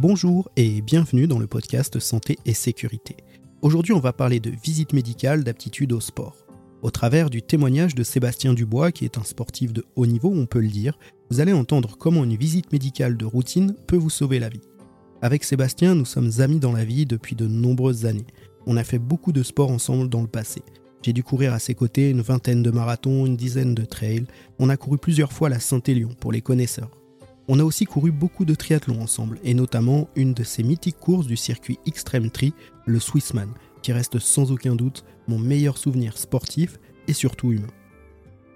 Bonjour et bienvenue dans le podcast Santé et Sécurité. Aujourd'hui, on va parler de visite médicale d'aptitude au sport. Au travers du témoignage de Sébastien Dubois, qui est un sportif de haut niveau, on peut le dire, vous allez entendre comment une visite médicale de routine peut vous sauver la vie. Avec Sébastien, nous sommes amis dans la vie depuis de nombreuses années. On a fait beaucoup de sport ensemble dans le passé. J'ai dû courir à ses côtés une vingtaine de marathons, une dizaine de trails. On a couru plusieurs fois la Saint-Élion pour les connaisseurs. On a aussi couru beaucoup de triathlons ensemble, et notamment une de ces mythiques courses du circuit Extreme Tri, le Swissman, qui reste sans aucun doute mon meilleur souvenir sportif et surtout humain.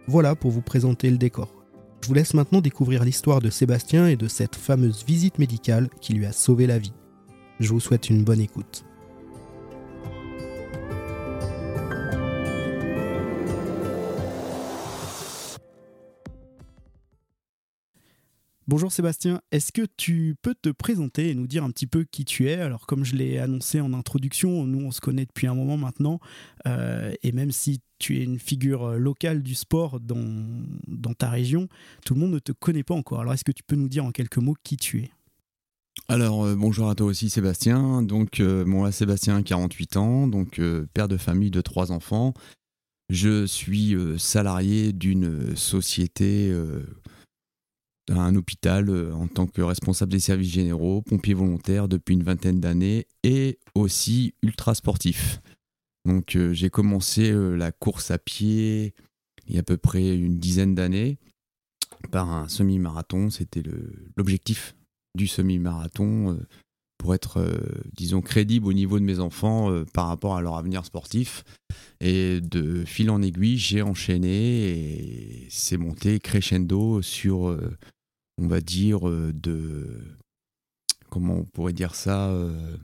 Voilà pour vous présenter le décor. Je vous laisse maintenant découvrir l'histoire de Sébastien et de cette fameuse visite médicale qui lui a sauvé la vie. Je vous souhaite une bonne écoute. Bonjour Sébastien, est-ce que tu peux te présenter et nous dire un petit peu qui tu es? Alors comme je l'ai annoncé en introduction, nous on se connaît depuis un moment maintenant, euh, et même si tu es une figure locale du sport dans, ta région, tout le monde ne te connaît pas encore. Alors est-ce que tu peux nous dire en quelques mots qui tu es? Alors euh, bonjour à toi aussi Sébastien. Donc euh, moi Sébastien 48 ans, donc père de famille de trois enfants. Je suis salarié d'une société un hôpital euh, en tant que responsable des services généraux, pompier volontaire depuis une vingtaine d'années et aussi ultra sportif. Donc euh, j'ai commencé euh, la course à pied il y a à peu près une dizaine d'années par un semi-marathon. C'était l'objectif du semi-marathon pour être, disons, crédible au niveau de mes enfants par rapport à leur avenir sportif. Et de fil en aiguille, j'ai enchaîné et c'est monté crescendo sur on va dire, euh, de. Comment on pourrait dire ça euh,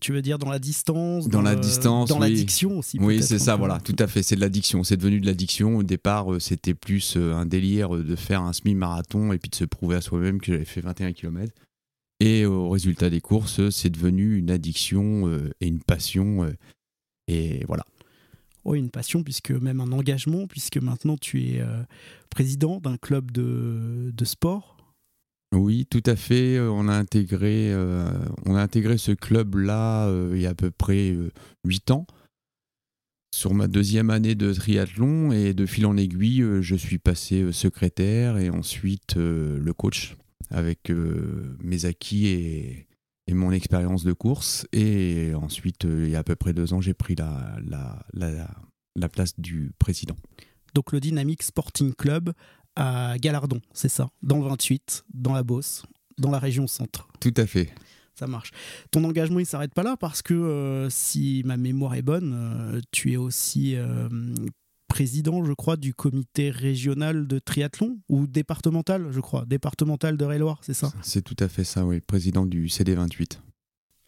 tu veux dire dans la distance Dans, la distance, Dans l'addiction aussi Oui, c'est ça, voilà, tout à fait, c'est de l'addiction. C'est devenu de l'addiction. Au départ, euh, c'était plus un délire de faire un semi-marathon et puis de se prouver à soi-même que j'avais fait 21 km. Et au résultat des courses, c'est devenu une addiction et une passion. Et voilà. Oui, une passion, puisque même un engagement, puisque maintenant tu es président d'un club de, de sport oui, tout à fait. Euh, on a intégré, euh, on a intégré ce club-là euh, il y a à peu près huit ans. Sur ma deuxième année de triathlon et de fil en aiguille, je suis passé secrétaire et ensuite le coach avec mes acquis et, mon expérience de course. Et ensuite, il y a à peu près deux ans, j'ai pris la, la place du président. Donc le Dynamic Sporting Club à Galardon, c'est ça, dans le 28, dans la Beauce, dans la région centre. Tout à fait. Ça marche. Ton engagement, il s'arrête pas là parce que euh, si ma mémoire est bonne, euh, tu es aussi euh, président, je crois, du comité régional de triathlon ou départemental, je crois, départemental de Réloir, c'est ça? C'est tout à fait ça, oui, président du CD28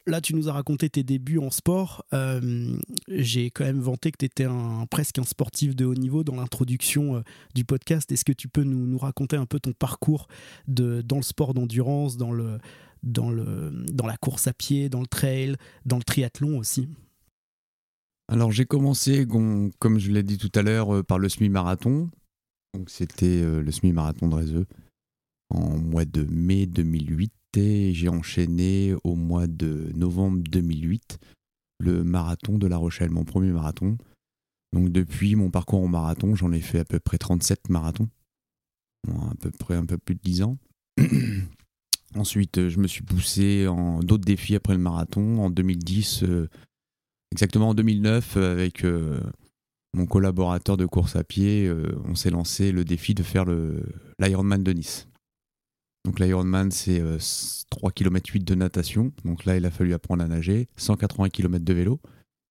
là, tu nous as raconté tes débuts en sport. Euh, j'ai quand même vanté que tu étais un, presque un sportif de haut niveau dans l'introduction euh, du podcast. Est-ce que tu peux nous, raconter un peu ton parcours de, dans le sport d'endurance, dans, le, dans, le, dans la course à pied, dans le trail, dans le triathlon aussi? Alors, j'ai commencé, comme je l'ai dit tout à l'heure, euh, par le semi-marathon. Donc, c'était le semi-marathon de Rézeux en mois de mai 2008 j'ai enchaîné au mois de novembre 2008 le marathon de La Rochelle, mon premier marathon. Donc depuis mon parcours en marathon, j'en ai fait à peu près 37 marathons, à peu près un peu plus de 10 ans. Ensuite, je me suis poussé en d'autres défis après le marathon. En 2010, euh, exactement en 2009, avec euh, mon collaborateur de course à pied, euh, on s'est lancé le défi de faire l'Ironman de Nice. Donc l'Ironman, c'est 3 km 8 de natation. Donc là, il a fallu apprendre à nager. 180 km de vélo.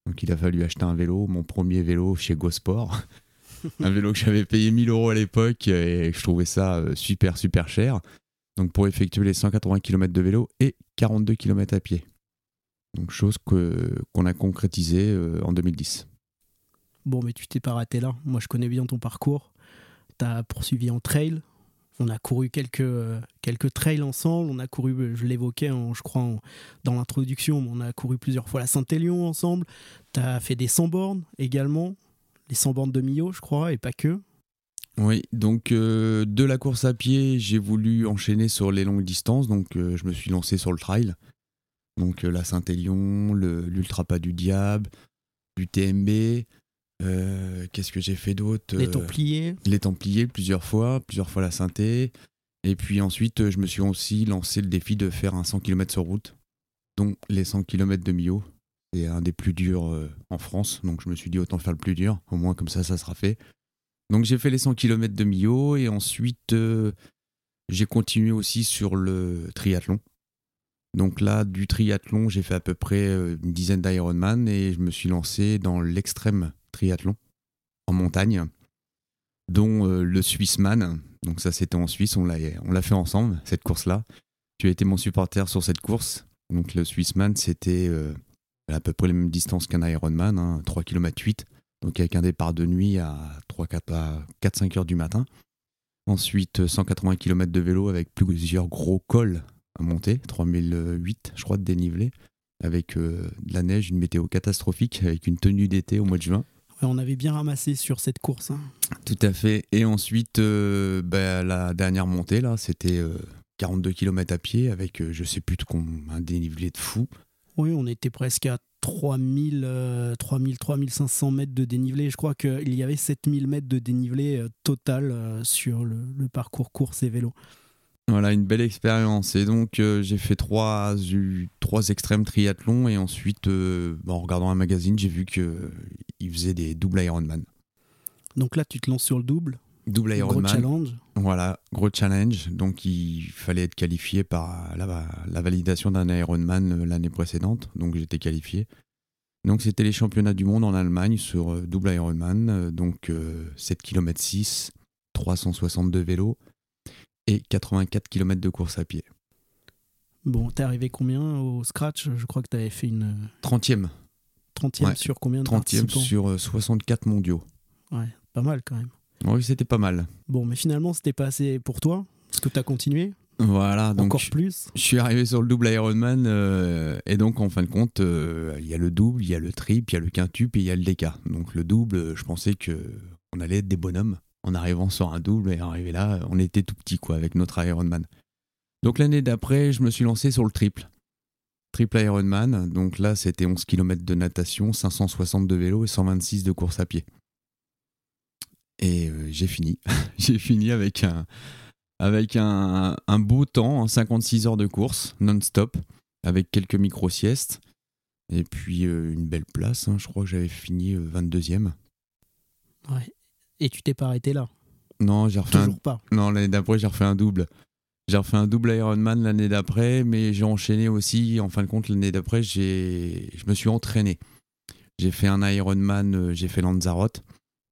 Donc il a fallu acheter un vélo, mon premier vélo chez GoSport. un vélo que j'avais payé 1000 euros à l'époque et je trouvais ça euh, super, super cher. Donc pour effectuer les 180 km de vélo et 42 km à pied. Donc chose qu'on a concrétisée euh, en 2010. Bon, mais tu t'es pas raté là. Moi, je connais bien ton parcours. Tu as poursuivi en trail, on a couru quelques, quelques trails ensemble. On a couru, je l'évoquais, je crois, dans l'introduction, on a couru plusieurs fois la Saint-Élion ensemble. Tu as fait des 100 bornes également, les 100 bornes de Millau, je crois, et pas que. Oui, donc euh, de la course à pied, j'ai voulu enchaîner sur les longues distances, donc euh, je me suis lancé sur le trail. Donc la Saint-Élion, l'Ultra Pas du Diable, du TMB. Qu'est-ce que j'ai fait d'autre Les Templiers. Les Templiers plusieurs fois, plusieurs fois la Synthé. Et puis ensuite, je me suis aussi lancé le défi de faire un 100 km sur route, dont les 100 km de Millau. C'est un des plus durs en France, donc je me suis dit autant faire le plus dur, au moins comme ça, ça sera fait. Donc j'ai fait les 100 km de Millau et ensuite j'ai continué aussi sur le triathlon. Donc là, du triathlon, j'ai fait à peu près euh, une dizaine d'Ironman et je me suis lancé dans l'extrême triathlon en montagne, dont euh, le Swissman. Donc ça, c'était en Suisse, on l'a, fait ensemble, cette course-là. Tu as été mon supporter sur cette course. Donc le Swissman, c'était euh, à peu près la même distance qu'un Ironman, 3 km 8. Donc avec un départ de nuit à 4-5 heures du matin. Ensuite, 180 km de vélo avec plusieurs gros cols à monter, 3008 je crois de dénivelé, avec euh, de la neige, une météo catastrophique, avec une tenue d'été au mois de juin. on avait bien ramassé sur cette course. Hein. Tout à fait. Et ensuite, euh, bah, la dernière montée, là, c'était 42 euh, km à pied avec je sais plus de un dénivelé de fou. Oui, on était presque à 3000, 3000, 3500 mètres de dénivelé. Je crois qu'il y avait 7000 mètres de dénivelé total sur le, parcours course et vélo. Voilà, une belle expérience. Et donc, euh, j'ai fait trois, trois extrêmes triathlons. Et ensuite, en regardant un magazine, j'ai vu qu'il faisait des doubles Ironman. Donc là, tu te lances sur le double Double Ironman. Gros challenge. Voilà, gros challenge. Donc il fallait être qualifié par la, la validation d'un Ironman euh, l'année précédente. Donc j'étais qualifié. Donc c'était les championnats du monde en Allemagne sur euh, double Ironman. Euh, donc 7 km 6, 362 vélos et 84 km de course à pied. Bon, t'es arrivé combien au scratch? Je crois que t'avais fait une... 30e. 30e sur combien de 30e sur 64 mondiaux. Ouais, pas mal quand même. Oui, c'était pas mal. Bon, mais finalement, c'était pas assez pour toi? Parce que tu as continué? Voilà, donc encore plus? Je suis arrivé sur le double Ironman euh, et donc en fin de compte, euh, il y a le double, il y a le triple, il y a le quintuple et il y a le DK. Donc le double, je pensais que on allait être des bonhommes en arrivant sur un double et arrivé là, on était tout petit quoi avec notre Ironman. Donc l'année d'après, je me suis lancé sur le triple. Triple Ironman, donc là c'était 11 km de natation, 560 de vélo et 126 de course à pied. Et euh, j'ai fini. j'ai fini avec un, beau temps, 56 heures de course non-stop, avec quelques micro-siestes. Et puis euh, une belle place, hein. je crois que j'avais fini 22e. Euh, ouais. Et tu t'es pas arrêté là Non, j'ai refait Toujours pas. Non, l'année d'après, j'ai refait un double. J'ai refait un double Ironman l'année d'après, mais j'ai enchaîné aussi. En fin de compte, l'année d'après, j'ai... je me suis entraîné. J'ai fait un Ironman, j'ai fait Lanzarote.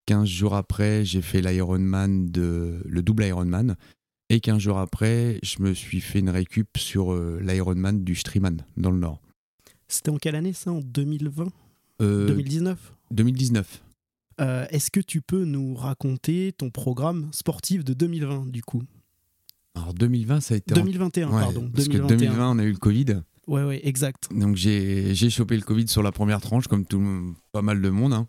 15 jours après, j'ai fait l'Ironman, de, le double Ironman. Et 15 jours après, je me suis fait une récup sur euh, l'Ironman du Striemann, dans le Nord. C'était en quelle année ça En 2020 2019 2019. Est-ce que tu peux nous raconter ton programme sportif de 2020 du coup? Alors 2020, ça a été... 2021, pardon. Parce que 2020, on a eu le Covid. Ouais, ouais, exact. Donc j'ai chopé le Covid sur la première tranche, comme tout, pas mal de monde. Hein.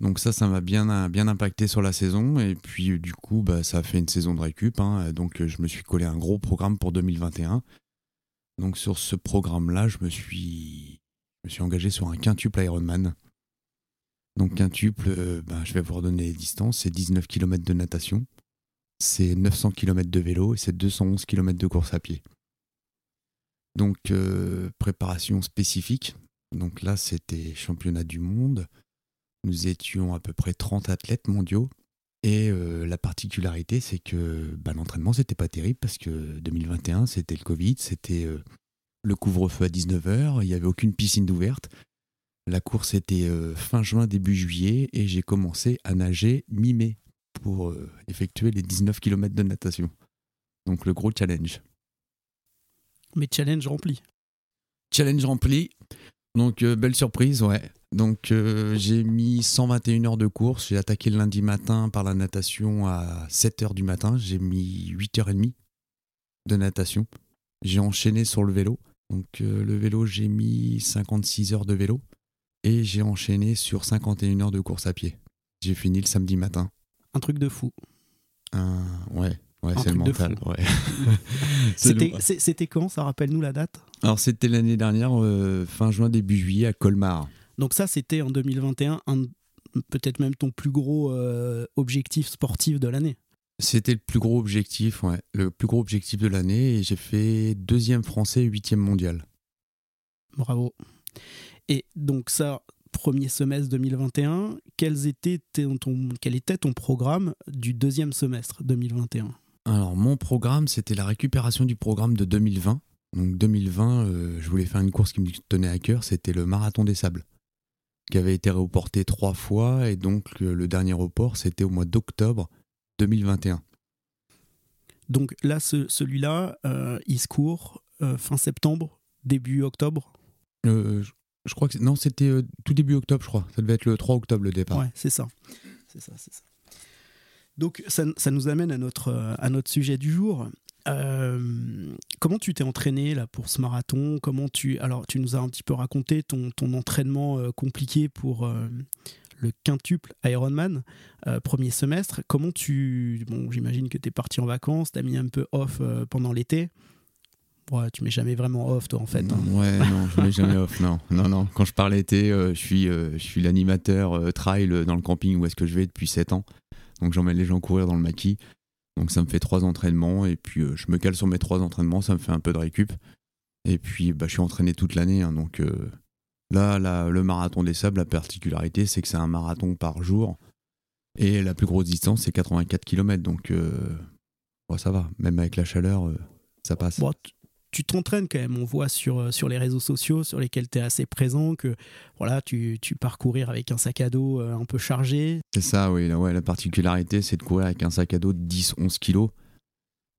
Donc ça, ça m'a bien, bien impacté sur la saison. Et puis euh, du coup, bah, ça a fait une saison de récup. Hein. Donc euh, je me suis collé un gros programme pour 2021. Donc sur ce programme-là, je me suis, je me suis engagé sur un quintuple Ironman. Donc quintuple, euh, bah, je vais vous redonner les distances. C'est 19 km de natation, c'est 900 km de vélo et c'est 211 km de course à pied. Donc préparation spécifique. Donc là, c'était championnat du monde. Nous étions à peu près 30 athlètes mondiaux. Et euh, la particularité, c'est que bah, l'entraînement, c'était pas terrible parce que 2021, c'était le Covid, c'était euh, le couvre-feu à 19h, il n'y avait aucune piscine d'ouverte. La course était euh, fin juin, début juillet, et j'ai commencé à nager mi-mai pour effectuer les 19 km de natation. Donc le gros challenge. Mais challenge rempli. Challenge rempli. Donc belle surprise, ouais. Donc euh, j'ai mis 121 heures de course. J'ai attaqué le lundi matin par la natation à 7 heures du matin. J'ai mis 8h30 de natation. J'ai enchaîné sur le vélo. Donc euh, le vélo, j'ai mis 56 heures de vélo. Et j'ai enchaîné sur 51 heures de course à pied. J'ai fini le samedi matin. Un truc de fou. ouais, Ouais, c'est le mental. ouais. C'était quand Ça rappelle-nous la date? Alors, c'était l'année dernière, euh, fin juin, début juillet, à Colmar. Donc ça, c'était en 2021, un- peut-être même ton plus gros euh, objectif sportif de l'année. C'était le plus gros objectif, ouais, le plus gros objectif de l'année, et j'ai fait deuxième français, huitième mondial. Bravo. Et donc ça, premier semestre 2021, quels étaient ton, quel était ton programme du deuxième semestre 2021 Alors, mon programme, c'était la récupération du programme de 2020. Donc, 2020, euh, je voulais faire une course qui me tenait à cœur, c'était le marathon des sables, qui avait été reporté trois fois, et donc le, le dernier report, c'était au mois d'octobre 2021. Donc là, ce- celui-là, euh, il se court euh, fin septembre, début octobre? Euh, je, crois que non, c'était euh, tout début octobre, je crois. Ça devait être le 3 octobre le départ. Ouais, c'est ça. C'est ça, c'est ça. Donc ça, ça nous amène à notre, euh, à notre sujet du jour. Euh, comment tu t'es entraîné là pour ce marathon? Comment tu alors tu nous as un petit peu raconté ton, ton entraînement compliqué pour le quintuple Ironman premier semestre. Comment tu bon j'imagine que tu es parti en vacances, tu as mis un peu off pendant l'été. Ouais, tu mets jamais vraiment off toi en fait. hein. Ouais, non, je mets jamais off. Non, non, non. Quand je parle été, euh, je suis, euh, je suis l'animateur euh, trail euh, dans le camping où est-ce que je vais depuis 7 ans. Donc j'emmène les gens courir dans le maquis. Donc ça me fait trois entraînements et puis je me cale sur mes trois entraînements, ça me fait un peu de récup. Et puis bah, je suis entraîné toute l'année. hein, donc là, là, le marathon des sables, la particularité, c'est que c'est un marathon par jour. Et la plus grosse distance, c'est 84 km. Donc ouais, ça va. Même avec la chaleur, ça passe. Tu- t'entraînes quand même, on voit sur, euh, sur les réseaux sociaux sur lesquels tu es assez présent que voilà, tu, tu pars courir avec un sac à dos euh, un peu chargé. C'est ça, oui. La, ouais, la particularité, c'est de courir avec un sac à dos de 10-11 kilos.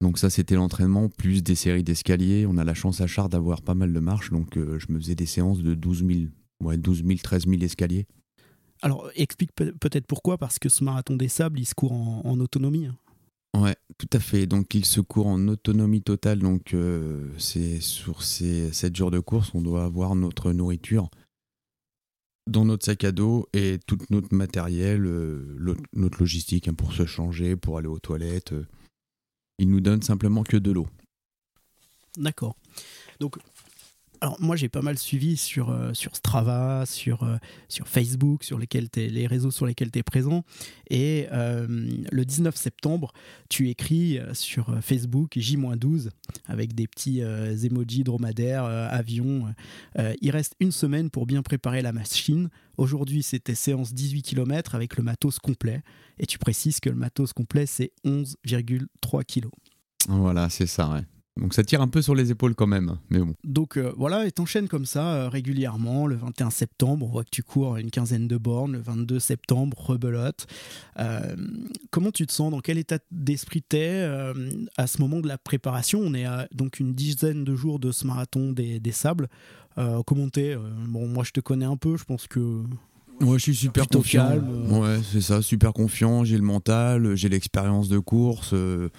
Donc ça, c'était l'entraînement, plus des séries d'escaliers. On a la chance à Char d'avoir pas mal de marches, donc euh, je me faisais des séances de 12 000, ouais, 12 000, 13 000 escaliers. Alors explique peut- peut-être pourquoi, parce que ce marathon des sables, il se court en, en autonomie. Ouais, tout à fait. Donc il se court en autonomie totale. Donc euh, c'est sur ces 7 jours de course, on doit avoir notre nourriture dans notre sac à dos et tout notre matériel, euh, notre logistique hein, pour se changer, pour aller aux toilettes. euh. Il nous donne simplement que de l'eau. D'accord. Donc, alors moi j'ai pas mal suivi sur, euh, sur Strava, sur, euh, sur Facebook, sur lesquels t'es- les réseaux sur lesquels tu es présent. Et euh, le 19 septembre, tu écris sur Facebook J-12 avec des petits emojis dromadaires, avions. Il reste une semaine pour bien préparer la machine. Aujourd'hui, c'était séance 18 km avec le matos complet. Et tu précises que le matos complet, c'est 11,3 kg. Voilà, c'est ça, ouais. Donc ça tire un peu sur les épaules quand même, mais bon. Donc euh, voilà, et t'enchaînes comme ça euh, régulièrement. Le 21 septembre, on voit que tu cours une quinzaine de bornes. Le 22 septembre, rebelote. Euh, comment tu te sens Dans quel état d'esprit t'es à ce moment de la préparation? On est à donc une dizaine de jours de ce marathon des, des sables. Comment t'es Bon, moi je te connais un peu, je pense que Ouais, je suis super Plutôt confiant. calme. Ouais, c'est ça, super confiant. J'ai le mental, j'ai l'expérience de course. euh,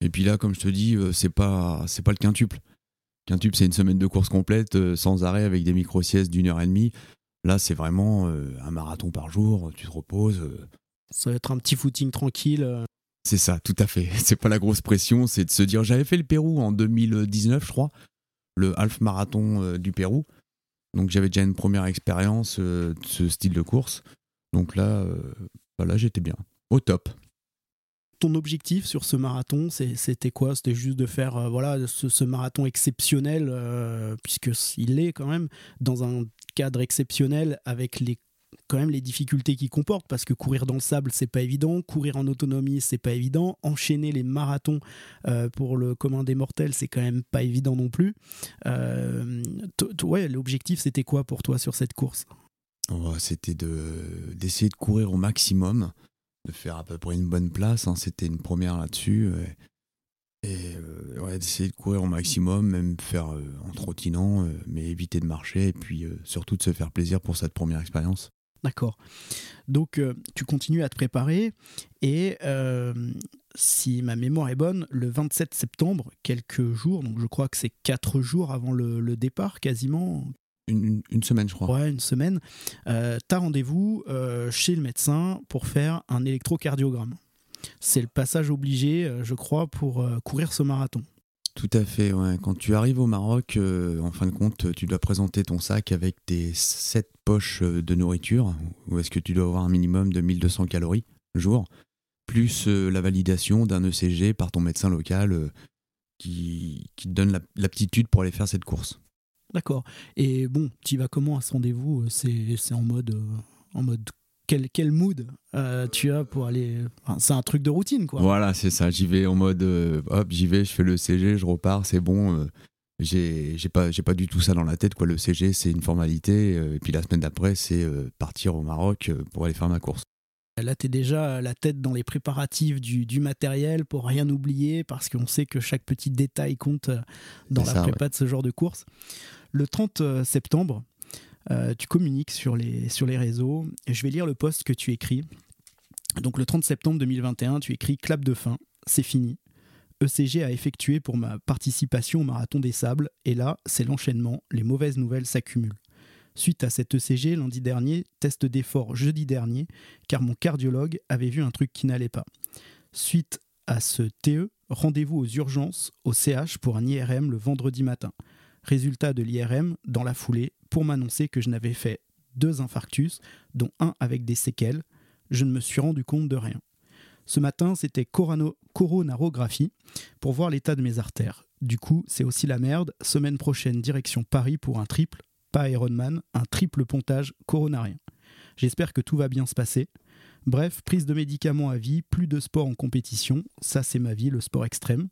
et puis là, comme je te dis, euh, c'est pas, c'est pas le quintuple. Quintuple, c'est une semaine de course complète, euh, sans arrêt, avec des micro-siestes d'une heure et demie. Là, c'est vraiment euh, un marathon par jour. Tu te reposes. ça va être un petit footing tranquille. C'est ça, tout à fait. C'est pas la grosse pression, c'est de se dire. J'avais fait le Pérou en 2019, je crois, le half marathon du Pérou. Donc j'avais déjà une première expérience de ce style de course. Donc là, euh, bah là j'étais bien, au top. Ton objectif sur ce marathon, c'était quoi? C'était juste de faire euh, voilà ce, marathon exceptionnel, euh, puisque il est quand même dans un cadre exceptionnel avec les quand même les difficultés qu'il comporte parce que courir dans le sable c'est pas évident courir en autonomie c'est pas évident enchaîner les marathons euh, pour le commun des mortels c'est quand même pas évident non plus. Ouais l'objectif c'était quoi pour toi sur cette course? Oh, C'était de- d'essayer de courir au maximum, de faire à peu près une bonne place. hein. C'était une première là-dessus. ouais. Et euh, ouais, d'essayer de courir au maximum, même faire euh, en trottinant, euh, mais éviter de marcher et puis euh, surtout de se faire plaisir pour cette première expérience. D'accord. Donc, euh, tu continues à te préparer et euh, si ma mémoire est bonne, le 27 septembre, quelques jours, donc je crois que c'est quatre jours avant le départ, quasiment, Une, semaine, je crois. ouais, une semaine, euh, tu as rendez-vous euh, chez le médecin pour faire un électrocardiogramme. c'est le passage obligé, je crois, pour courir ce marathon. Tout à fait, ouais. Quand tu arrives au Maroc, en fin de compte, tu dois présenter ton sac avec tes 7 poches de nourriture, ou est-ce que tu dois avoir un minimum de 1200 calories le jour, plus la validation d'un ECG par ton médecin local qui, qui, te donne l'aptitude pour aller faire cette course. D'accord. Et bon, tu vas comment à ce rendez-vous C'est en mode, en mode quel, quel mood euh, tu as pour aller. c'est un truc de routine, quoi. Voilà, c'est ça. J'y vais en mode euh, hop, j'y vais, je fais le CG, je repars, c'est bon. Euh, j'ai pas, pas du tout ça dans la tête, quoi. Le CG, c'est une formalité. et puis la semaine d'après, c'est partir au Maroc pour aller faire ma course. Là, tu es déjà la tête dans les préparatifs du, du matériel pour rien oublier, parce qu'on sait que chaque petit détail compte dans la prépa de ce genre de course. Le 30 septembre, euh, tu communiques sur les, réseaux. Je vais lire le post que tu écris. Donc le 30 septembre 2021, tu écris Clap de fin, c'est fini. ECG a effectué pour ma participation au Marathon des Sables, et là, c'est l'enchaînement, les mauvaises nouvelles s'accumulent. Suite à cet ECG lundi dernier, test d'effort jeudi dernier, car mon cardiologue avait vu un truc qui n'allait pas. Suite à ce TE, rendez-vous aux urgences, au CH pour un IRM le vendredi matin. Résultat de l'IRM, dans la foulée, pour m'annoncer que je n'avais fait deux infarctus, dont un avec des séquelles. Je ne me suis rendu compte de rien. Ce matin, c'était coronarographie pour voir l'état de mes artères. Du coup, c'est aussi la merde. Semaine prochaine, direction Paris pour un triple, pas Ironman, un triple pontage coronarien. J'espère que tout va bien se passer. Bref, prise de médicaments à vie, plus de sport en compétition, ça c'est ma vie, le sport extrême.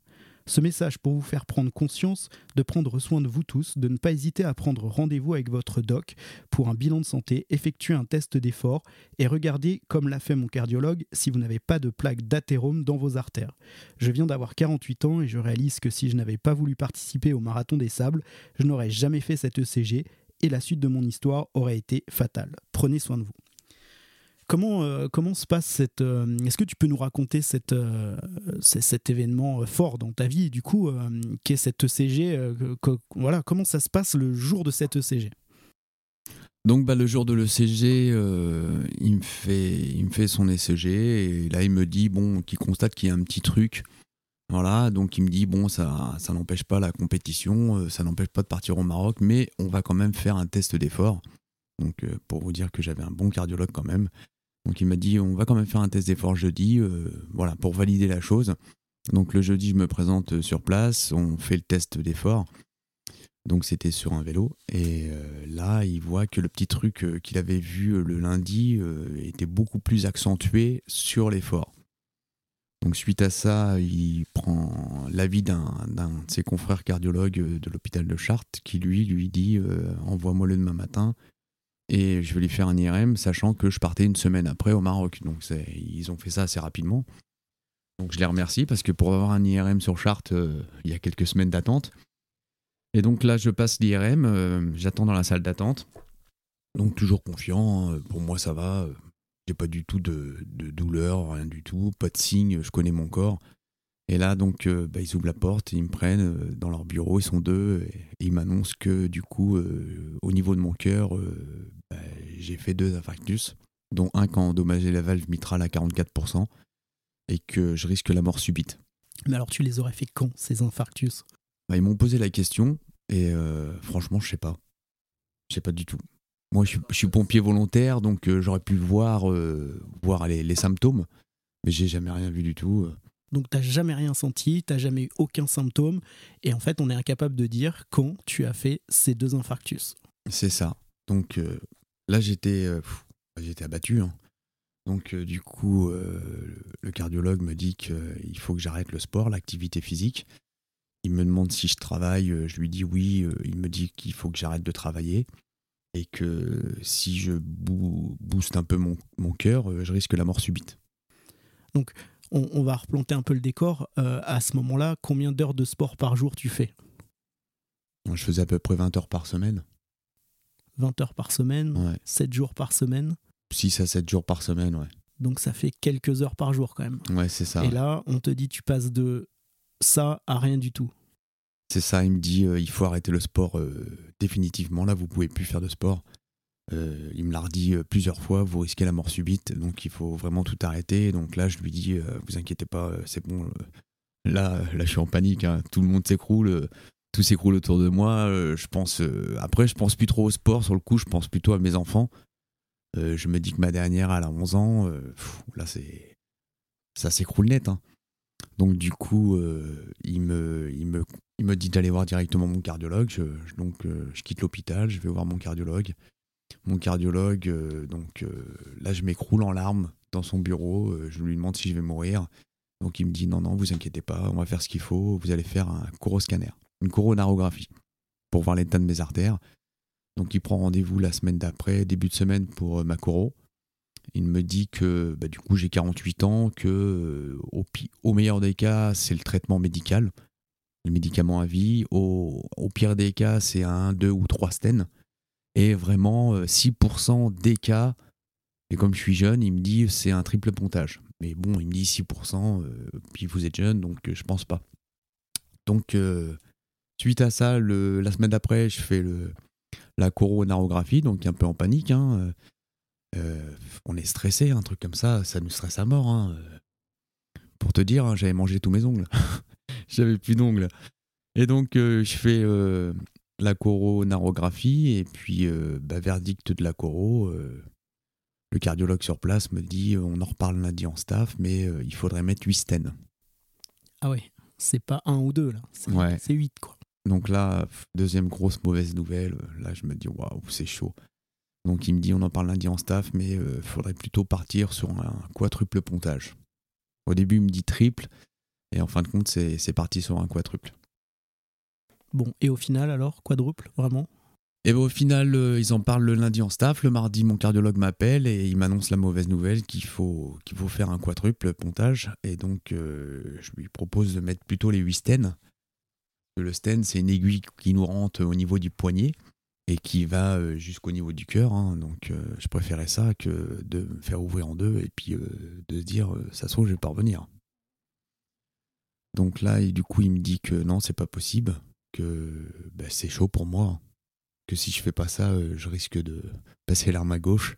Ce message pour vous faire prendre conscience de prendre soin de vous tous, de ne pas hésiter à prendre rendez-vous avec votre doc pour un bilan de santé, effectuer un test d'effort et regarder, comme l'a fait mon cardiologue, si vous n'avez pas de plaque d'athérome dans vos artères. Je viens d'avoir 48 ans et je réalise que si je n'avais pas voulu participer au marathon des sables, je n'aurais jamais fait cet ECG et la suite de mon histoire aurait été fatale. Prenez soin de vous. Comment, euh, comment se passe cette. Euh, est-ce que tu peux nous raconter euh, cet événement fort dans ta vie, du coup, qu'est cette ECG Voilà, comment ça se passe le jour de cette ECG donc bah, le jour de l'ECG, il, me fait, il fait son ECG et là il me dit bon, qu'il constate qu'il y a un petit truc. Voilà, donc il me dit bon, ça, ça n'empêche pas la compétition, ça n'empêche pas de partir au Maroc, mais on va quand même faire un test d'effort. Donc pour vous dire que j'avais un bon cardiologue quand même. Donc il m'a dit on va quand même faire un test d'effort jeudi, euh, voilà, pour valider la chose. Donc le jeudi, je me présente sur place, on fait le test d'effort. Donc c'était sur un vélo. Et euh, là, il voit que le petit truc euh, qu'il avait vu le lundi était beaucoup plus accentué sur l'effort. Donc suite à ça, il prend l'avis d'un de ses confrères cardiologues de l'hôpital de Chartres qui lui lui dit envoie-moi le demain matin, et je vais lui faire un IRM, sachant que je partais une semaine après au Maroc. Donc ils ont fait ça assez rapidement. Donc je les remercie parce que pour avoir un IRM sur charte, euh, il y a quelques semaines d'attente. Et donc là, je passe l'IRM, euh, j'attends dans la salle d'attente. Donc toujours confiant, hein. pour moi ça va. J'ai pas du tout de, de, douleur, rien du tout, pas de signe, je connais mon corps. Et là, donc, euh, bah, ils ouvrent la porte, ils me prennent euh, dans leur bureau, ils sont deux, et, ils m'annoncent que du coup, euh, au niveau de mon cœur, bah, j'ai fait deux infarctus, dont un qui a endommagé la valve mitrale à 44%, et que je risque la mort subite. Mais alors, tu les aurais fait quand, ces infarctus? Bah, Ils m'ont posé la question, et franchement, je sais pas. Je sais pas du tout. Moi, je suis, pompier volontaire, donc j'aurais pu voir, voir les, les symptômes, mais j'ai jamais rien vu du tout. Donc t'as jamais rien senti, t'as jamais eu aucun symptôme, et en fait on est incapable de dire quand tu as fait ces deux infarctus. C'est ça. Donc euh, là j'étais euh, j'étais abattu. Hein. Donc euh, du coup le cardiologue me dit qu'il faut que j'arrête le sport, l'activité physique. Il me demande si je travaille, je lui dis oui. il me dit qu'il faut que j'arrête de travailler et que si je booste un peu mon, mon cœur, je risque la mort subite. Donc on, va replanter un peu le décor. Euh, à ce moment-là, combien d'heures de sport par jour tu fais? Je faisais à peu près 20 heures par semaine. 20 heures par semaine 7 jours par semaine? 6 à 7 jours par semaine, ouais. Donc ça fait quelques heures par jour quand même. Ouais, c'est ça. Et là, on te dit tu passes de ça à rien du tout. C'est ça, il me dit euh, il faut arrêter le sport euh, définitivement. Là, vous pouvez plus faire de sport. Euh, il me l'a redit euh, plusieurs fois, vous risquez la mort subite, donc il faut vraiment tout arrêter. Donc là, je lui dis, euh, vous inquiétez pas, c'est bon. là, là, je suis en panique, hein. tout le monde s'écroule, tout s'écroule autour de moi. je pense, après, je pense plus trop au sport. Sur le coup, je pense plutôt à mes enfants. je me dis que ma dernière, elle a 11 ans. là, c'est ça s'écroule net. Hein. Donc du coup, il me, il me, il me dit d'aller voir directement mon cardiologue. donc je quitte l'hôpital, je vais voir mon cardiologue mon cardiologue, euh, donc euh, là je m'écroule en larmes dans son bureau, euh, je lui demande si je vais mourir. Donc il me dit non, non, vous inquiétez pas, on va faire ce qu'il faut, vous allez faire un coroscanner, une coronarographie, pour voir l'état de mes artères. Donc il prend rendez-vous la semaine d'après, début de semaine pour ma coro. Il me dit que bah, du coup j'ai 48 ans, que au, meilleur des cas c'est le traitement médical, les médicaments à vie. Au, au pire des cas c'est un, deux ou trois stènes. Et vraiment, 6% euh, des cas, et comme je suis jeune, il me dit c'est un triple pontage. Mais bon, il me dit 6%, euh, puis vous êtes jeune, donc euh, je pense pas. Donc, suite à ça, la semaine d'après, je fais la coronarographie, donc un peu en panique. Hein, on est stressé, un truc comme ça, ça nous stresse à mort. Hein, pour te dire, hein, j'avais mangé tous mes ongles. j'avais plus d'ongles. Et donc, je fais la coronarographie et puis euh, bah, verdict de la coro. Euh, le cardiologue sur place me dit on en reparle lundi en staff, mais euh, il faudrait mettre 8 stènes. Ah ouais, c'est pas un ou deux là, c'est 8 quoi. Donc là, deuxième grosse mauvaise nouvelle, là je me dis waouh, c'est chaud. Donc il me dit on en parle lundi en staff, mais il faudrait plutôt partir sur un quadruple pontage. Au début il me dit triple, et en fin de compte c'est parti sur un quadruple. Bon, et au final alors, quadruple, vraiment? Et ben, au final, euh, ils en parlent le lundi en staff. Le mardi, mon cardiologue m'appelle et il m'annonce la mauvaise nouvelle qu'il faut, qu'il faut faire un quadruple pontage. Et donc, euh, je lui propose de mettre plutôt les 8 stènes. Le stent, c'est une aiguille qui nous rentre au niveau du poignet et qui va euh, jusqu'au niveau du cœur. Hein. Donc, je préférais ça que de me faire ouvrir en deux et puis de se dire, ça se trouve, je vais pas revenir. Donc là, du coup, il me dit que non, c'est pas possible que bah, c'est chaud pour moi. Que si je fais pas ça, euh, je risque de passer l'arme à gauche.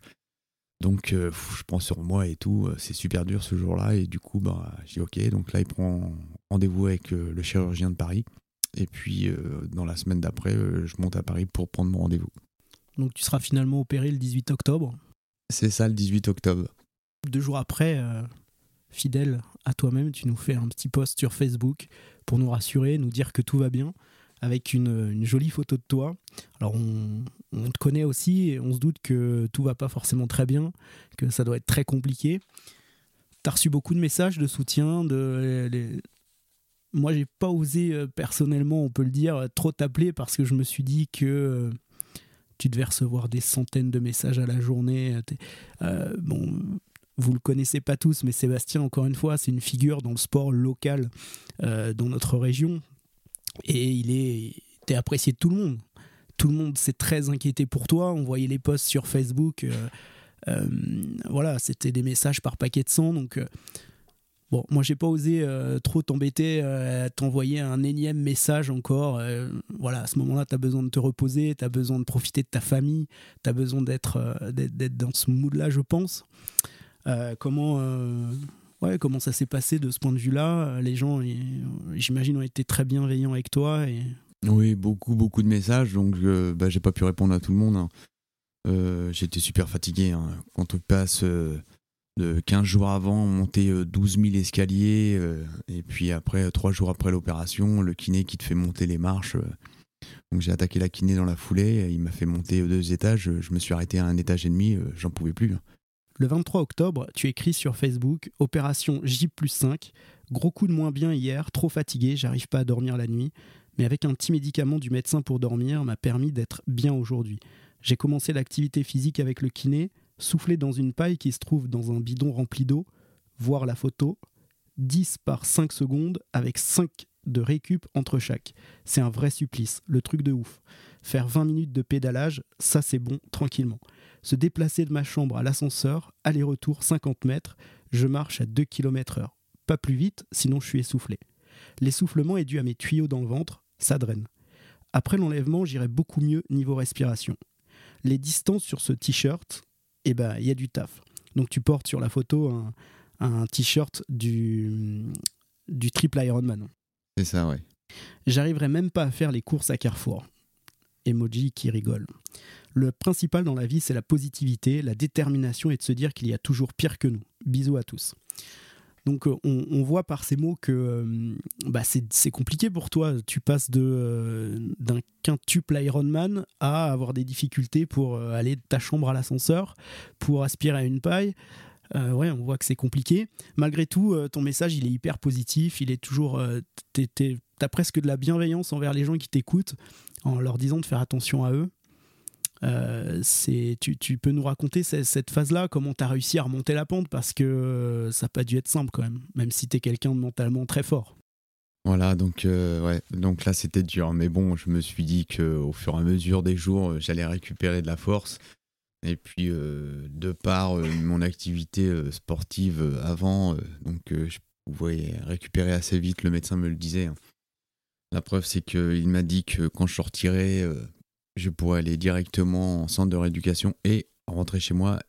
Donc euh, je prends sur moi et tout. Euh, c'est super dur ce jour-là. Et du coup, bah, je dis ok. Donc là, il prend rendez-vous avec le chirurgien de Paris. Et puis dans la semaine d'après, je monte à Paris pour prendre mon rendez-vous. Donc tu seras finalement opéré le 18 octobre C'est ça, le 18 octobre. Deux jours après, fidèle à toi-même, tu nous fais un petit post sur Facebook pour nous rassurer, nous dire que tout va bien avec une, jolie photo de toi. Alors on, te connaît aussi et on se doute que tout va pas forcément très bien, que ça doit être très compliqué. Tu as reçu beaucoup de messages de soutien, de les... moi j'ai pas osé euh, personnellement, on peut le dire, trop t'appeler parce que je me suis dit que euh, tu devais recevoir des centaines de messages à la journée. Euh, bon, vous le connaissez pas tous, mais Sébastien, encore une fois, c'est une figure dans le sport local dans notre région et il est t'es apprécié de tout le monde. Tout le monde s'est très inquiété pour toi. On voyait les posts sur Facebook. Euh, euh, voilà, c'était des messages par paquet de sang. Donc, euh, bon, moi, j'ai pas osé trop t'embêter, t'envoyer un énième message encore. voilà, à ce moment-là, tu as besoin de te reposer, tu as besoin de profiter de ta famille, tu as besoin d'être d'être dans ce mood-là, je pense. comment ouais, comment ça s'est passé de ce point de vue-là? Les gens, j'imagine, ont été très bienveillants avec toi. Et... Oui, beaucoup, beaucoup de messages, donc euh, bah, j'ai pas pu répondre à tout le monde. Hein. Euh, j'étais super fatigué. Hein. Quand on passe euh, de 15 jours avant, monter 12 000 escaliers, et puis après, 3 jours après l'opération, le kiné qui te fait monter les marches. donc j'ai attaqué la kiné dans la foulée, il m'a fait monter deux étages, je me suis arrêté à un étage et demi, j'en pouvais plus. Hein. Le 23 octobre, tu écris sur Facebook Opération J 5, gros coup de moins bien hier, trop fatigué, j'arrive pas à dormir la nuit, mais avec un petit médicament du médecin pour dormir m'a permis d'être bien aujourd'hui. J'ai commencé l'activité physique avec le kiné, soufflé dans une paille qui se trouve dans un bidon rempli d'eau, voir la photo, 10 par 5 secondes avec 5 de récup entre chaque. C'est un vrai supplice, le truc de ouf. Faire 20 minutes de pédalage, ça c'est bon, tranquillement se déplacer de ma chambre à l'ascenseur, aller-retour 50 mètres, je marche à 2 km heure. Pas plus vite, sinon je suis essoufflé. L'essoufflement est dû à mes tuyaux dans le ventre, ça draine. Après l'enlèvement, j'irai beaucoup mieux niveau respiration. les distances sur ce t-shirt, eh ben, il y a du taf. Donc tu portes sur la photo un, un t-shirt du, du triple Ironman. C'est ça, ouais. J'arriverai même pas à faire les courses à Carrefour. Emoji qui rigole. Le principal dans la vie, c'est la positivité, la détermination et de se dire qu'il y a toujours pire que nous. Bisous à tous. Donc euh, on, voit par ces mots que euh, bah, c'est compliqué pour toi. Tu passes euh, d'un quintuple Ironman à avoir des difficultés pour aller de ta chambre à l'ascenseur, pour aspirer à une paille. Ouais, on voit que c'est compliqué. Malgré tout, ton message, il est hyper positif. Il est toujours, t'as presque de la bienveillance envers les gens qui t'écoutent, en leur disant de faire attention à eux. Euh, c'est, tu, tu, peux nous raconter cette, phase-là, comment tu as réussi à remonter la pente? Parce que euh, ça n'a pas dû être simple quand même, même si tu es quelqu'un de mentalement très fort. Voilà, donc, euh, ouais, donc là c'était dur. Mais bon, je me suis dit qu'au fur et à mesure des jours, j'allais récupérer de la force. Et puis, de par mon activité sportive avant, donc je pouvais récupérer assez vite, le médecin me le disait. Hein. La preuve, c'est qu'il m'a dit que quand je sortirais, je pourrais aller directement en centre de rééducation et rentrer chez moi,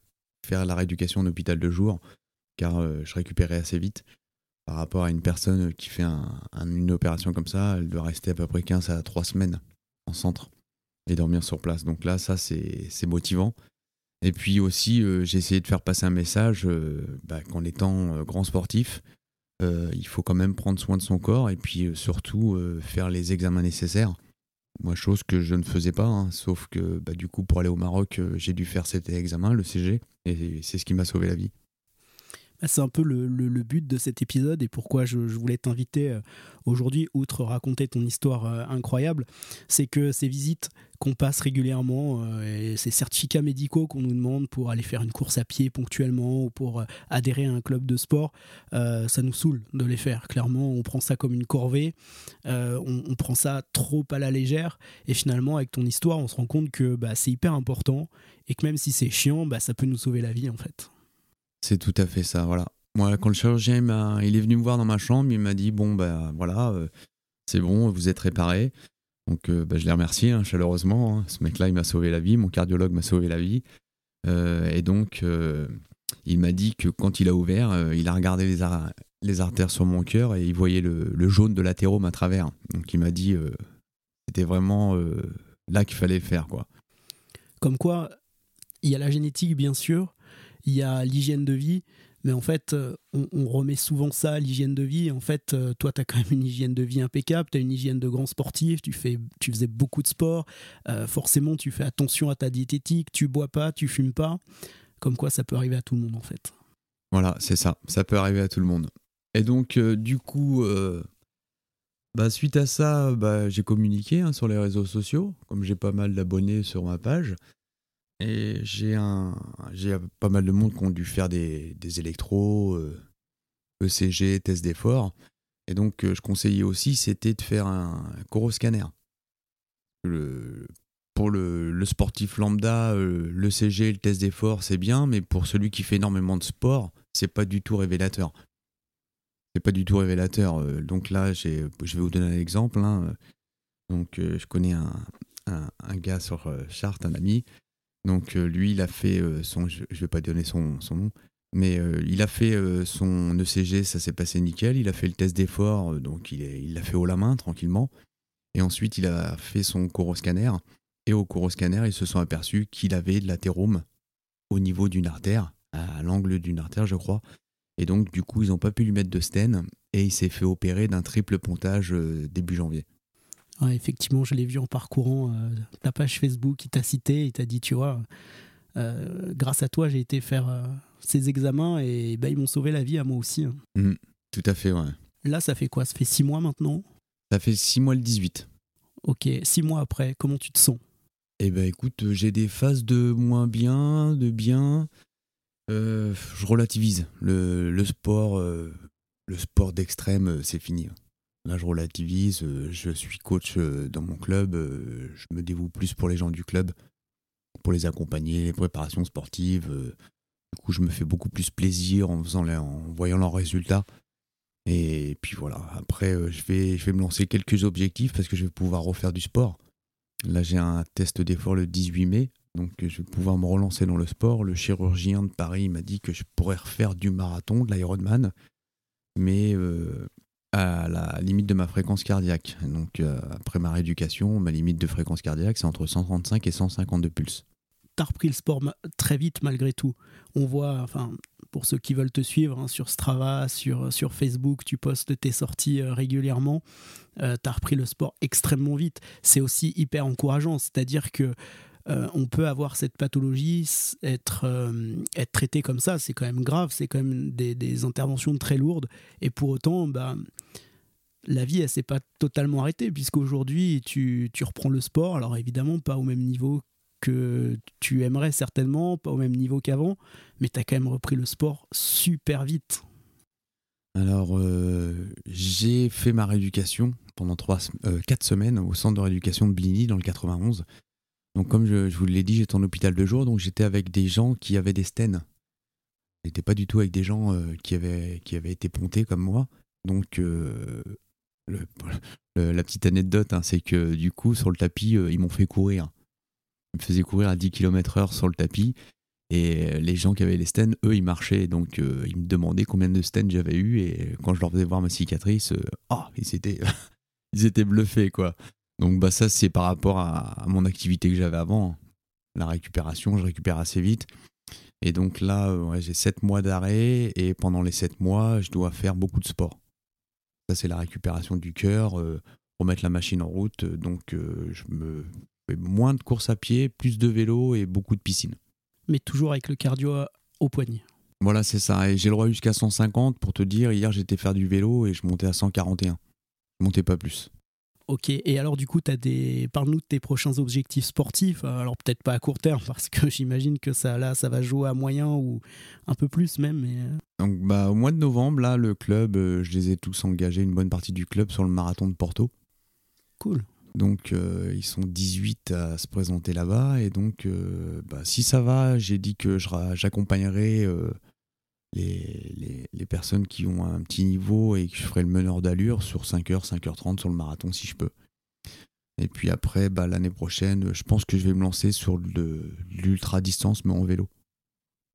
faire la rééducation en hôpital de jour, car euh, je récupérais assez vite. Par rapport à une personne qui fait une opération comme ça, elle doit rester à peu près 15 à 3 semaines en centre et dormir sur place. Donc là, ça, c'est motivant. Et puis aussi, euh, j'ai essayé de faire passer un message euh, bah, qu'en étant grand sportif, il faut quand même prendre soin de son corps et puis surtout faire les examens nécessaires moi, chose que je ne faisais pas, hein, sauf que bah, du coup, pour aller au Maroc, euh, j'ai dû faire cet examen, le CG, et c'est ce qui m'a sauvé la vie. Bah, c'est un peu le, but de cet épisode et pourquoi je, voulais t'inviter euh, aujourd'hui, outre raconter ton histoire euh, incroyable, c'est que ces visites qu'on passe régulièrement euh, et ces certificats médicaux qu'on nous demande pour aller faire une course à pied ponctuellement ou pour adhérer à un club de sport, ça nous saoule de les faire. Clairement, on prend ça comme une corvée, on, prend ça trop à la légère et finalement, avec ton histoire, on se rend compte que bah, c'est hyper important et que même si c'est chiant, bah, ça peut nous sauver la vie en fait. C'est tout à fait ça, voilà. Moi, quand le chirurgien il est venu me voir dans ma chambre, il m'a dit bon ben voilà, euh, c'est bon, vous êtes réparé. Donc euh, bah, je l'ai remercié hein, chaleureusement. Hein. Ce mec-là, il m'a sauvé la vie, mon cardiologue m'a sauvé la vie. Euh, et donc il m'a dit que quand il a ouvert, il a regardé les, les, artères sur mon cœur et il voyait le, le jaune de l'athérome à travers. Donc il m'a dit c'était vraiment là qu'il fallait faire quoi. Comme quoi, il y a la génétique bien sûr, il y a l'hygiène de vie. Mais en fait, euh, on, remet souvent ça, l'hygiène de vie. En fait, euh, toi, tu as quand même une hygiène de vie impeccable, tu as une hygiène de grand sportif, tu, fais, tu faisais beaucoup de sport. Euh, forcément, tu fais attention à ta diététique, tu bois pas, tu fumes pas. Comme quoi, ça peut arriver à tout le monde, en fait. Voilà, c'est ça. Ça peut arriver à tout le monde. Et donc, du coup, bah, suite à ça, bah, j'ai communiqué hein, sur les réseaux sociaux, comme j'ai pas mal d'abonnés sur ma page. J'ai un, j'ai pas mal de monde qui ont dû faire des, électros, ECG, euh, e tests d'effort. Et donc, euh, je conseillais aussi, c'était de faire un coroscanner. Le, pour le, sportif lambda, euh, le test d'effort, c'est bien, mais pour celui qui fait énormément de sport, c'est pas du tout révélateur. C'est pas du tout révélateur. Donc là, je vais vous donner un exemple. Hein. Donc, je connais un, un, gars sur Chart, un ami, donc euh, lui, il a fait euh, son, je vais pas donner son, nom, mais euh, il a fait son ECG, ça s'est passé nickel. Il a fait le test d'effort, donc il l'a fait haut la main tranquillement. Et ensuite, il a fait son coroscanner. Et au coroscanner, ils se sont aperçus qu'il avait de l'athérome au niveau d'une artère, à l'angle d'une artère, je crois. Et donc, du coup, ils n'ont pas pu lui mettre de stent et il s'est fait opérer d'un triple pontage début janvier effectivement, je l'ai vu en parcourant euh, ta page Facebook, il t'a cité, il t'a dit, tu vois, euh, grâce à toi, j'ai été faire euh, ces examens et bah, ils m'ont sauvé la vie à moi aussi. Hein. Mmh, tout à fait, ouais. Là, ça fait quoi? Ça fait six mois maintenant? Ça fait six mois le 18. Ok, six mois après, comment tu te sens? Eh ben écoute, j'ai des phases de moins bien, de bien. je relativise. Le, le sport, le sport d'extrême, c'est fini. Là, je relativise. Euh, je suis coach euh, dans mon club. Euh, je me dévoue plus pour les gens du club, pour les accompagner, les préparations sportives. Du coup, je me fais beaucoup plus plaisir en, faisant en voyant leurs résultats. Et puis voilà, après, je, vais, je vais me lancer quelques objectifs parce que je vais pouvoir refaire du sport. Là, j'ai un test d'effort le 18 mai, donc je vais pouvoir me relancer dans le sport. Le chirurgien de Paris m'a dit que je pourrais refaire du marathon, de l'Ironman, mais à la limite de ma fréquence cardiaque. Donc euh, après ma rééducation, ma limite de fréquence cardiaque, c'est entre 135 et 152 pulses. T'as repris le sport très vite malgré tout. On voit, enfin, pour ceux qui veulent te suivre hein, sur Strava, sur, sur Facebook, tu postes tes sorties euh, régulièrement. Euh, tu as repris le sport extrêmement vite. C'est aussi hyper encourageant, c'est-à-dire que euh, on peut avoir cette pathologie, être, être traité comme ça, c'est quand même grave, c'est quand même des, interventions très lourdes. Et pour autant, bah, la vie, elle s'est pas totalement arrêtée, puisqu'aujourd'hui, tu, tu reprends le sport, alors évidemment pas au même niveau que tu aimerais certainement, pas au même niveau qu'avant, mais tu as quand même repris le sport super vite. Alors, euh, j'ai fait ma rééducation pendant 4 euh, semaines au centre de rééducation de Bligny dans le 91. Donc, comme je, vous l'ai dit, j'étais en hôpital de jour, donc j'étais avec des gens qui avaient des stènes. J'étais pas du tout avec des gens euh, qui, avaient, été pontés comme moi. Donc, la petite anecdote, hein, c'est que du coup, sur le tapis, ils m'ont fait courir me faisait courir à 10 km/h sur le tapis. Et les gens qui avaient les stents, eux, ils marchaient. Donc, euh, ils me demandaient combien de stents j'avais eu. Et quand je leur faisais voir ma cicatrice, euh, oh, ils étaient, ils étaient bluffés, quoi. Donc, bah, ça, c'est par rapport à, mon activité que j'avais avant. La récupération, je récupère assez vite. Et donc là, euh, j'ai 7 mois d'arrêt. Et pendant les 7 mois, je dois faire beaucoup de sport. Ça, c'est la récupération du cœur, remettre la machine en route. Donc, je me moins de course à pied, plus de vélo et beaucoup de piscine. Mais toujours avec le cardio au poignet. Voilà, c'est ça. Et j'ai le droit jusqu'à 150 pour te dire. Hier, j'étais faire du vélo et je montais à 141. Je montais pas plus. Ok, et alors du coup, as des... parle-nous de tes prochains objectifs sportifs. Alors peut-être pas à court terme, parce que j'imagine que ça, là, ça va jouer à moyen ou un peu plus même. Mais... Euh. Donc, bah, au mois de novembre, là, le club, euh, je les ai tous engagés, une bonne partie du club, sur le marathon de Porto. Cool. Donc euh, ils sont 18 à se présenter là-bas. Et donc euh, bah, si ça va, j'ai dit que j'accompagnerai les, les, personnes qui ont un petit niveau et que je ferai le meneur d'allure sur 5h, 5h30 sur le marathon si je peux. Et puis après, bah, l'année prochaine, je pense que je vais me lancer sur l'ultra distance, mais en vélo.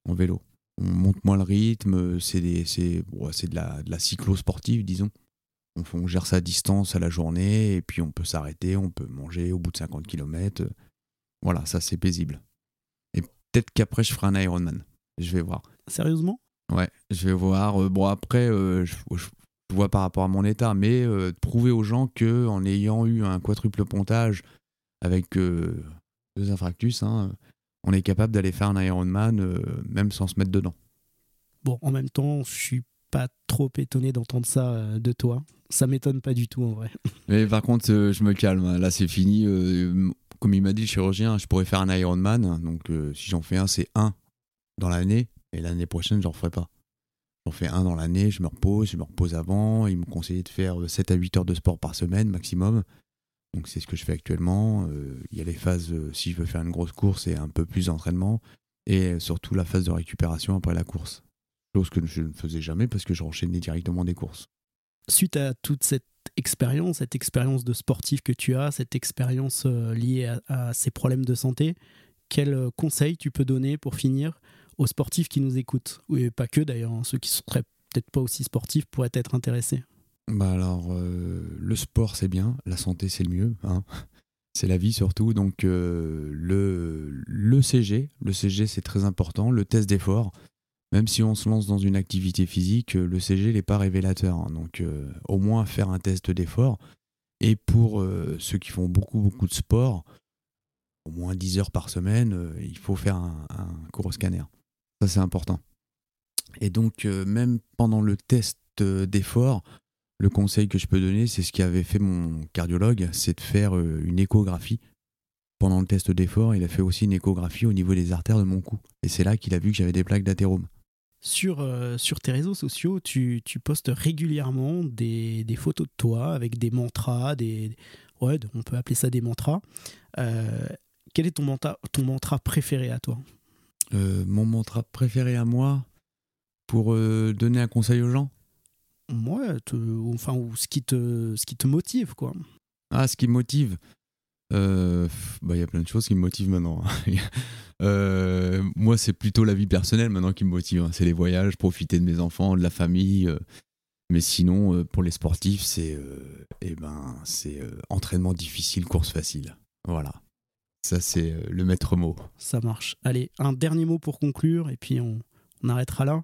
En vélo. On monte moins le rythme, c'est de, la, de la cyclo sportive, disons. On, gère sa distance à la journée et puis on peut s'arrêter, on peut manger au bout de 50 km. Voilà, ça c'est paisible. Et peut-être qu'après je ferai un Ironman. Je vais voir. Sérieusement? Ouais, je vais voir. Euh, bon après, euh, je, vois par rapport à mon état, mais euh, prouver aux gens que en ayant eu un quadruple pontage avec deux infractus, hein, on est capable d'aller faire un Ironman même sans se mettre dedans. Bon, en même temps, je suis pas trop étonné d'entendre ça de toi. Ça m'étonne pas du tout en vrai. Mais par contre, je me calme. Là, c'est fini. Comme il m'a dit le chirurgien, je pourrais faire un Ironman. Donc, si j'en fais un, c'est un dans l'année. Et l'année prochaine, j'en ferai pas. J'en fais un dans l'année, je me repose, je me repose avant. Il me conseillait de faire 7 à 8 heures de sport par semaine maximum. Donc c'est ce que je fais actuellement. Il y a les phases, si je veux faire une grosse course, et un peu plus d'entraînement. Et surtout la phase de récupération après la course chose que je ne faisais jamais parce que je renchaînais directement des courses. Suite à toute cette expérience, cette expérience de sportif que tu as, cette expérience euh, liée à, ces problèmes de santé, quel euh, conseil tu peux donner pour finir aux sportifs qui nous écoutent Oui, pas que d'ailleurs, hein, ceux qui seraient peut-être pas aussi sportifs pourraient être intéressés. Bah alors, euh, le sport c'est bien, la santé c'est le mieux, hein. c'est la vie surtout. Donc le, le CG, le CG c'est très important, le test d'effort, même si on se lance dans une activité physique, euh, le CG n'est pas révélateur. Hein. donc euh, au moins faire un test d'effort. Et pour euh, ceux qui font beaucoup beaucoup de sport, au moins 10 heures par semaine, il faut faire un, scanner. Ça c'est important. Et donc même pendant le test d'effort, le conseil que je peux donner, c'est ce qu'avait fait mon cardiologue, c'est de faire une échographie pendant le test d'effort, il a fait aussi une échographie au niveau des artères de mon cou. Et c'est là qu'il a vu que j'avais des plaques d'athérome sur, euh, tes réseaux sociaux, tu, postes régulièrement des, photos de toi avec des mantras, des, on peut appeler ça des mantras. Euh, quel est ton ton mantra préféré à toi? Euh, Mon mantra préféré à moi, pour donner un conseil aux gens? Ouais, enfin, ou ce qui, te, ce qui te motive, quoi. Ah, ce qui me motive? Euh, bah, Il y a plein de choses qui me motivent maintenant. Euh, moi, c'est plutôt la vie personnelle maintenant qui me motive. Hein. C'est les voyages, profiter de mes enfants, de la famille. mais sinon, pour les sportifs, c'est eh ben, c'est entraînement difficile, course facile. Voilà. Ça, c'est le maître mot. Ça marche. Allez, un dernier mot pour conclure et puis on, on arrêtera là.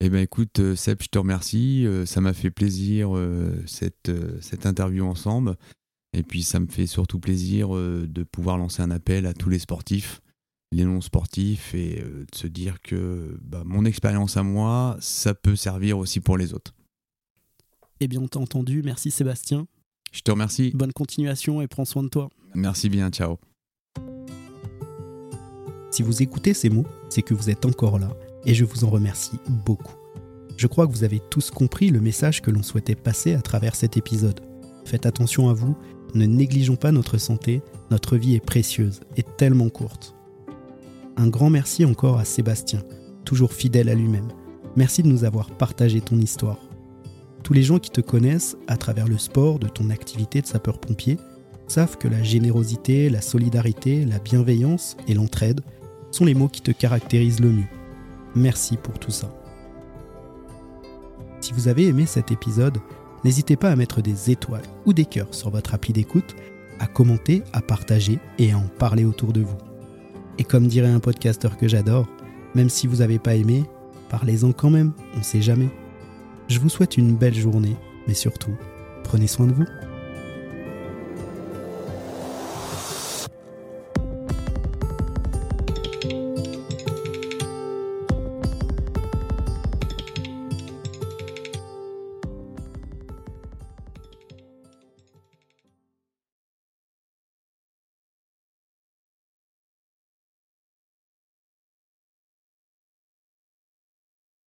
Eh bien écoute euh, Seb, je te remercie. Euh, ça m'a fait plaisir euh, cette, cette interview ensemble. Et puis ça me fait surtout plaisir de pouvoir lancer un appel à tous les sportifs, les non-sportifs, et de se dire que bah, mon expérience à moi, ça peut servir aussi pour les autres. Eh bien, on t'a entendu. Merci Sébastien. Je te remercie. Bonne continuation et prends soin de toi. Merci bien, ciao. Si vous écoutez ces mots, c'est que vous êtes encore là et je vous en remercie beaucoup. Je crois que vous avez tous compris le message que l'on souhaitait passer à travers cet épisode. Faites attention à vous, ne négligeons pas notre santé, notre vie est précieuse et tellement courte. Un grand merci encore à Sébastien, toujours fidèle à lui-même. Merci de nous avoir partagé ton histoire. Tous les gens qui te connaissent à travers le sport de ton activité de sapeur-pompier savent que la générosité, la solidarité, la bienveillance et l'entraide sont les mots qui te caractérisent le mieux. Merci pour tout ça. Si vous avez aimé cet épisode, n'hésitez pas à mettre des étoiles ou des cœurs sur votre appli d'écoute, à commenter, à partager et à en parler autour de vous. Et comme dirait un podcasteur que j'adore, même si vous n'avez pas aimé, parlez-en quand même, on ne sait jamais. Je vous souhaite une belle journée, mais surtout, prenez soin de vous.